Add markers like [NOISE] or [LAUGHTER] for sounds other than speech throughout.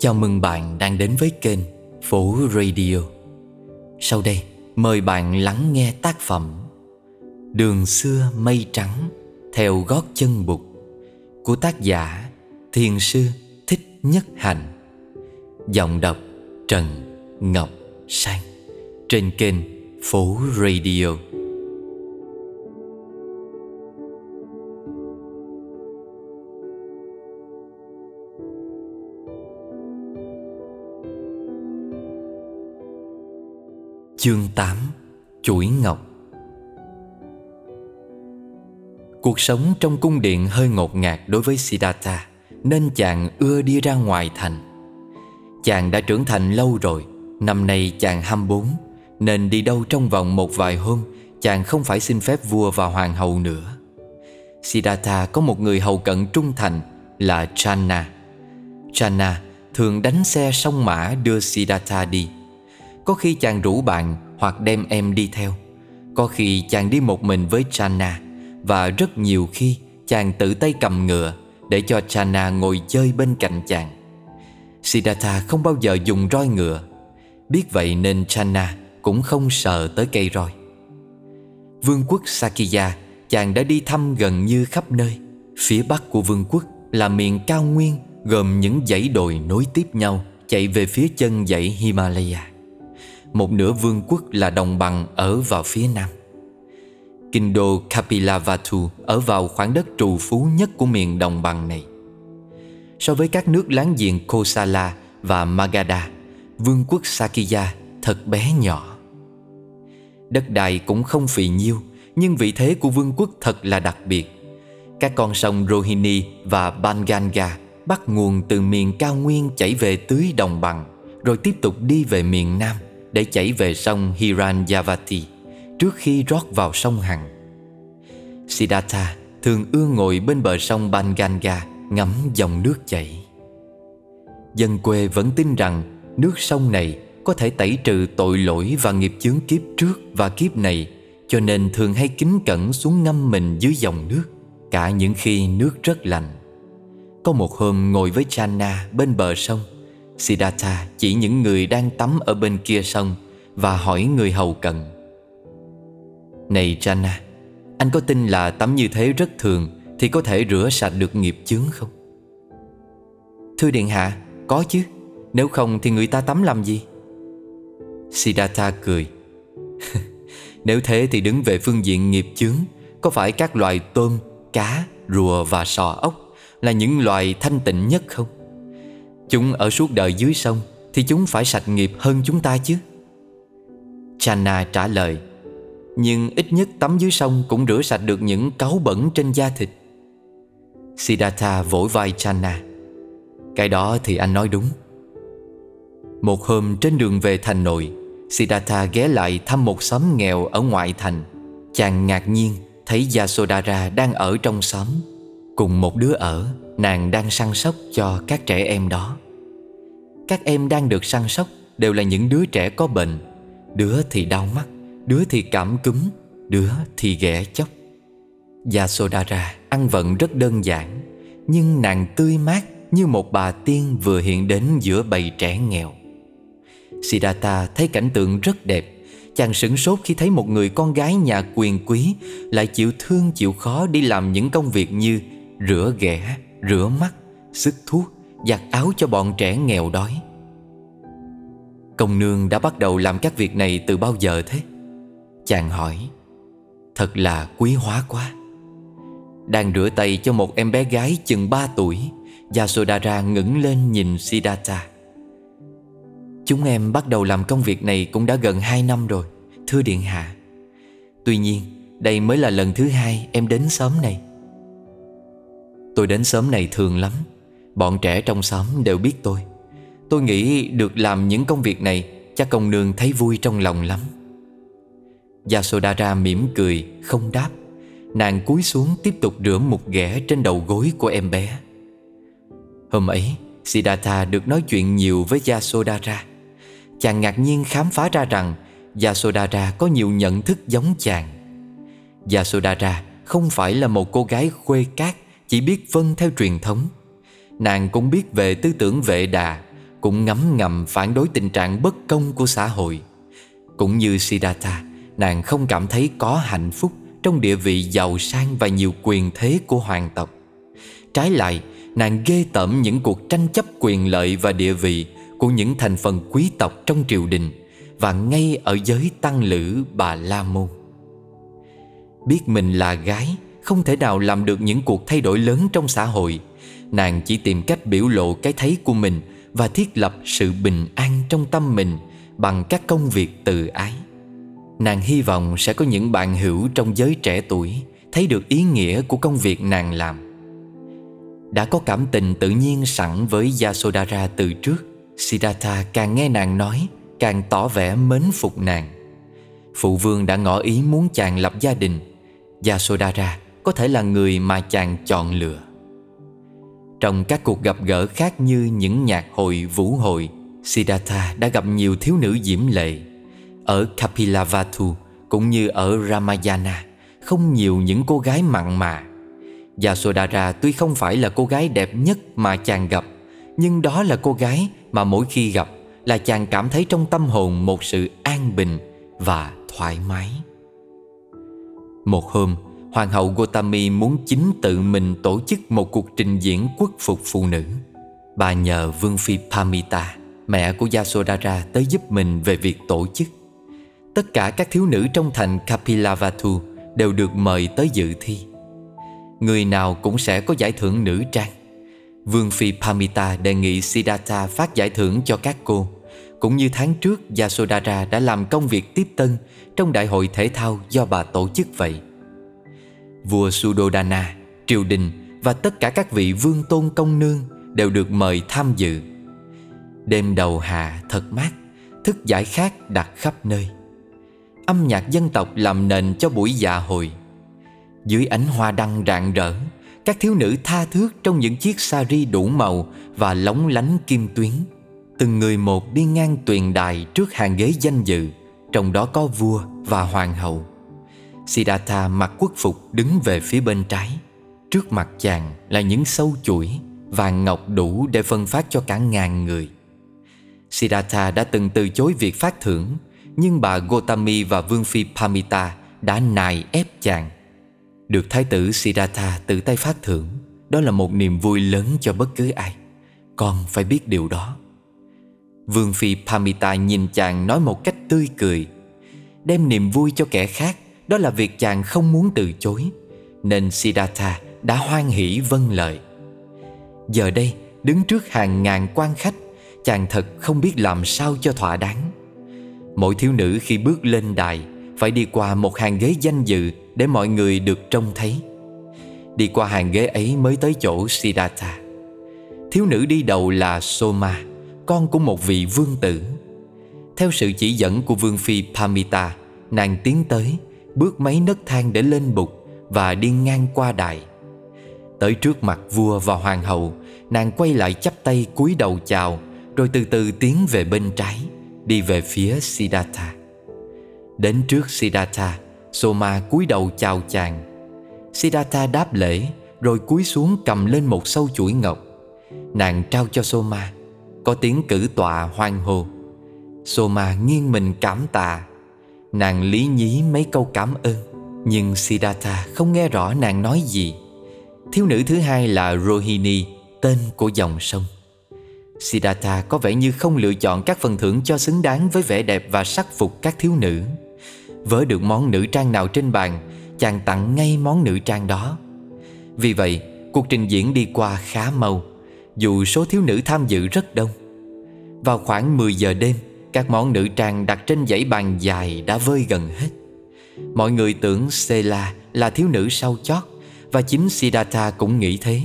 Chào mừng bạn đang đến với kênh Phố Radio. Sau đây, mời bạn lắng nghe tác phẩm Đường xưa mây trắng theo gót chân bụt Của tác giả Thiền sư Thích Nhất Hạnh. Giọng đọc Trần Ngọc Sang Trên kênh Phố Radio. Chương 8 Chuỗi Ngọc. Cuộc sống trong cung điện hơi ngột ngạt đối với Siddhartha, Nên chàng ưa đi ra ngoài thành. Chàng đã trưởng thành lâu rồi, Năm nay chàng 24 Nên đi đâu trong vòng một vài hôm, Chàng không phải xin phép vua và hoàng hậu nữa. Siddhartha có một người hầu cận trung thành Là Channa. Channa thường đánh xe sông mã đưa Siddhartha đi có khi chàng rủ bạn hoặc đem em đi theo. Có khi chàng đi một mình với Channa Và rất nhiều khi chàng tự tay cầm ngựa Để cho Channa ngồi chơi bên cạnh chàng. Siddhartha không bao giờ dùng roi ngựa. Biết vậy nên Channa cũng không sợ tới cây roi. Vương quốc Sakya, chàng đã đi thăm gần như khắp nơi. Phía bắc của vương quốc là miền cao nguyên, Gồm những dãy đồi nối tiếp nhau, Chạy về phía chân dãy Himalaya một nửa vương quốc là đồng bằng ở vào phía nam. Kinh đô Kapilavatthu ở vào khoảng đất trù phú nhất của miền đồng bằng này. So với các nước láng giềng Kosala và Magadha, Vương quốc Sakya thật bé nhỏ. Đất đai cũng không phì nhiêu, Nhưng vị thế của vương quốc thật là đặc biệt. Các con sông Rohini và Banganga Bắt nguồn từ miền cao nguyên chảy về tưới đồng bằng, Rồi tiếp tục đi về miền nam để chảy về sông Hiranyavati trước khi rót vào sông Hằng. Siddhartha thường ưa ngồi bên bờ sông Banganga ngắm dòng nước chảy. Dân quê vẫn tin rằng nước sông này có thể tẩy trừ tội lỗi và nghiệp chướng kiếp trước và kiếp này, cho nên thường hay kính cẩn xuống ngâm mình dưới dòng nước, cả những khi nước rất lạnh. Có một hôm ngồi với Channa bên bờ sông Siddhartha chỉ những người đang tắm ở bên kia sông Và hỏi người hầu cận Này Jana Anh có tin là tắm như thế rất thường Thì có thể rửa sạch được nghiệp chướng không? Thưa Điện Hạ Có chứ Nếu không thì người ta tắm làm gì? Siddhartha cười. cười [LAUGHS] Nếu thế thì đứng về phương diện nghiệp chướng Có phải các loài tôm, cá, rùa và sò ốc Là những loài thanh tịnh nhất không? Chúng ở suốt đời dưới sông Thì chúng phải sạch nghiệp hơn chúng ta chứ? Channa trả lời, Nhưng ít nhất tắm dưới sông Cũng rửa sạch được những cáu bẩn trên da thịt. Siddhartha vỗ vai Channa Cái đó thì anh nói đúng. Một hôm trên đường về thành nội, Siddhartha ghé lại thăm một xóm nghèo ở ngoại thành. Chàng ngạc nhiên thấy Yasodhara đang ở trong xóm, Cùng một đứa ở, Nàng đang săn sóc cho các trẻ em đó. Các em đang được săn sóc Đều là những đứa trẻ có bệnh. Đứa thì đau mắt Đứa thì cảm cúm Đứa thì ghẻ chóc. Yasodhara ăn vận rất đơn giản Nhưng nàng tươi mát Như một bà tiên vừa hiện đến giữa bầy trẻ nghèo. Siddhartha thấy cảnh tượng rất đẹp Chàng sửng sốt khi thấy một người con gái nhà quyền quý Lại chịu thương chịu khó đi làm những công việc như Rửa ghẻ, rửa mắt, sức thuốc, giặt áo cho bọn trẻ nghèo đói. Công nương đã bắt đầu làm các việc này từ bao giờ thế? Chàng hỏi. Thật là quý hóa quá. Đang rửa tay cho một em bé gái chừng 3 tuổi, Yasodhara ngẩng lên nhìn Siddhartha. Chúng em bắt đầu làm công việc này cũng đã gần 2 năm rồi, Thưa Điện Hạ. Tuy nhiên, đây mới là lần thứ hai em đến sớm này. Tôi đến sớm này thường lắm. Bọn trẻ trong xóm đều biết tôi. Tôi nghĩ được làm những công việc này, Chắc công nương thấy vui trong lòng lắm. Yasodhara mỉm cười, Không đáp. Nàng cúi xuống tiếp tục rửa một ghẻ Trên đầu gối của em bé. Hôm ấy, Siddhartha được nói chuyện nhiều với Yasodhara. Chàng ngạc nhiên khám phá ra rằng Yasodhara có nhiều nhận thức giống chàng. Yasodhara không phải là một cô gái khuê cát, chỉ biết vâng theo truyền thống. Nàng cũng biết về tư tưởng vệ đà, Cũng ngấm ngầm phản đối tình trạng bất công của xã hội. Cũng như Siddhartha, Nàng không cảm thấy có hạnh phúc Trong địa vị giàu sang và nhiều quyền thế của hoàng tộc. Trái lại, Nàng ghê tởm những cuộc tranh chấp quyền lợi và địa vị Của những thành phần quý tộc trong triều đình Và ngay ở giới tăng lữ bà La Môn. Biết mình là gái, Không thể nào làm được những cuộc thay đổi lớn trong xã hội Nàng chỉ tìm cách biểu lộ cái thấy của mình Và thiết lập sự bình an trong tâm mình Bằng các công việc từ ái. Nàng hy vọng sẽ có những bạn hữu trong giới trẻ tuổi Thấy được ý nghĩa của công việc nàng làm. Đã có cảm tình tự nhiên sẵn với Yasodhara từ trước, Siddhartha càng nghe nàng nói, Càng tỏ vẻ mến phục nàng. Phụ vương đã ngỏ ý muốn chàng lập gia đình. Yasodhara có thể là người mà chàng chọn lựa. Trong các cuộc gặp gỡ khác như những nhạc hội, vũ hội Siddhartha đã gặp nhiều thiếu nữ diễm lệ. Ở Kapilavatthu cũng như ở Ramayana Không nhiều những cô gái mặn mà. Yasodhara tuy không phải là cô gái đẹp nhất mà chàng gặp Nhưng đó là cô gái mà mỗi khi gặp Là chàng cảm thấy trong tâm hồn một sự an bình và thoải mái. Một hôm, Hoàng hậu Gotami muốn chính tự mình tổ chức một cuộc trình diễn quốc phục phụ nữ. Bà nhờ Vương Phi Pamita, mẹ của Yasodhara tới giúp mình về việc tổ chức. Tất cả các thiếu nữ trong thành Kapilavatthu đều được mời tới dự thi. Người nào cũng sẽ có giải thưởng nữ trang. Vương Phi Pamita đề nghị Siddhartha phát giải thưởng cho các cô. Cũng như tháng trước Yasodhara đã làm công việc tiếp tân Trong đại hội thể thao do bà tổ chức vậy. Vua Sudodana, triều đình và tất cả các vị vương tôn công nương Đều được mời tham dự. Đêm đầu hạ thật mát Thức giải khác đặt khắp nơi. Âm nhạc dân tộc làm nền cho buổi dạ hội. Dưới ánh hoa đăng rạng rỡ Các thiếu nữ tha thước trong những chiếc sari đủ màu Và lóng lánh kim tuyến. Từng người một đi ngang tuyền đài trước hàng ghế danh dự Trong đó có vua và hoàng hậu. Siddhartha mặc quốc phục đứng về phía bên trái. Trước mặt chàng là những sâu chuỗi Vàng ngọc đủ để phân phát cho cả ngàn người. Siddhartha đã từng từ chối việc phát thưởng, Nhưng bà Gotami và Vương Phi Pamita đã nài ép chàng. Được thái tử Siddhartha tự tay phát thưởng, Đó là một niềm vui lớn cho bất cứ ai. Con phải biết điều đó. Vương Phi Pamita nhìn chàng nói một cách tươi cười, Đem niềm vui cho kẻ khác. Đó là việc chàng không muốn từ chối, Nên Siddhartha đã hoan hỷ vâng lời. Giờ đây, đứng trước hàng ngàn quan khách, Chàng thật không biết làm sao cho thỏa đáng. Mỗi thiếu nữ khi bước lên đài Phải đi qua một hàng ghế danh dự để mọi người được trông thấy. Đi qua hàng ghế ấy mới tới chỗ Siddhartha. Thiếu nữ đi đầu là Soma, Con của một vị vương tử. Theo sự chỉ dẫn của vương phi Pamita Nàng tiến tới. Bước mấy nấc thang để lên bục Và đi ngang qua đài. Tới trước mặt vua và hoàng hậu, Nàng quay lại chắp tay cúi đầu chào, Rồi từ từ tiến về bên trái, Đi về phía Siddhartha. Đến trước Siddhartha, Soma cúi đầu chào chàng. Siddhartha đáp lễ, Rồi cúi xuống cầm lên một sâu chuỗi ngọc. Nàng trao cho Soma, Có tiếng cử tọa hoang hô. Soma nghiêng mình cảm tạ. Nàng lý nhí mấy câu cảm ơn, Nhưng Siddhartha không nghe rõ nàng nói gì. Thiếu nữ thứ hai là Rohini, Tên của dòng sông. Siddhartha có vẻ như không lựa chọn các phần thưởng cho xứng đáng với vẻ đẹp và sắc phục các thiếu nữ. Vớ được món nữ trang nào trên bàn, Chàng tặng ngay món nữ trang đó. Vì vậy, cuộc trình diễn đi qua khá mau, Dù số thiếu nữ tham dự rất đông. Vào khoảng 10 giờ đêm các món nữ trang đặt trên dãy bàn dài đã vơi gần hết. Mọi người tưởng Sela là thiếu nữ sau chót, Và chính Siddhartha cũng nghĩ thế.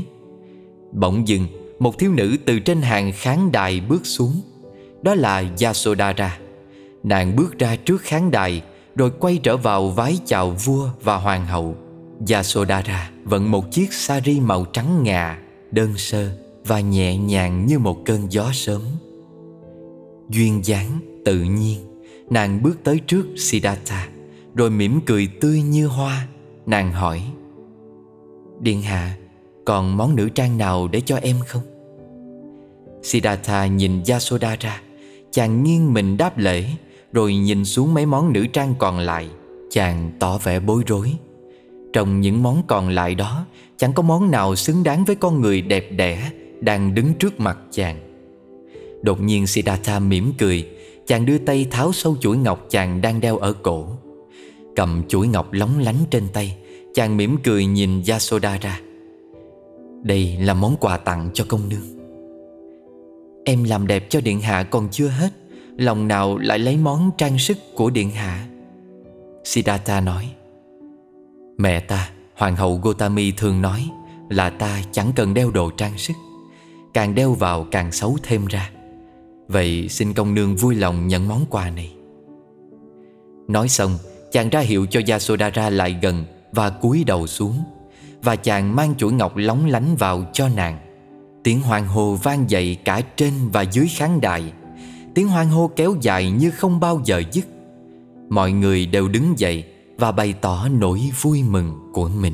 Bỗng dừng, Một thiếu nữ từ trên hàng khán đài bước xuống. Đó là Yasodhara. Nàng bước ra trước khán đài, rồi quay trở vào vái chào vua và hoàng hậu. Yasodhara vận một chiếc sari màu trắng ngà, Đơn sơ và nhẹ nhàng như một cơn gió sớm. Duyên dáng tự nhiên. Nàng bước tới trước Siddhartha, Rồi mỉm cười tươi như hoa. Nàng hỏi, Điện hạ, Còn món nữ trang nào để cho em không? Siddhartha nhìn Yasodhara Chàng nghiêng mình đáp lễ, Rồi nhìn xuống mấy món nữ trang còn lại. Chàng tỏ vẻ bối rối. Trong những món còn lại đó, Chẳng có món nào xứng đáng với con người đẹp đẽ Đang đứng trước mặt chàng. Đột nhiên Siddhartha mỉm cười Chàng đưa tay tháo sâu chuỗi ngọc chàng đang đeo ở cổ. Cầm chuỗi ngọc lóng lánh trên tay Chàng mỉm cười nhìn Yasodhara. Đây là món quà tặng cho công nương. Em làm đẹp cho điện hạ còn chưa hết Lòng nào lại lấy món trang sức của điện hạ? Siddhartha nói. Mẹ ta, hoàng hậu Gotami thường nói Là ta chẳng cần đeo đồ trang sức Càng đeo vào càng xấu thêm ra. Vậy xin công nương vui lòng nhận món quà này. Nói xong, Chàng ra hiệu cho Yasodhara lại gần Và cúi đầu xuống, Và chàng mang chuỗi ngọc lóng lánh vào cho nàng. Tiếng hoan hô vang dậy cả trên và dưới khán đài. Tiếng hoan hô kéo dài như không bao giờ dứt. Mọi người đều đứng dậy Và bày tỏ nỗi vui mừng của mình.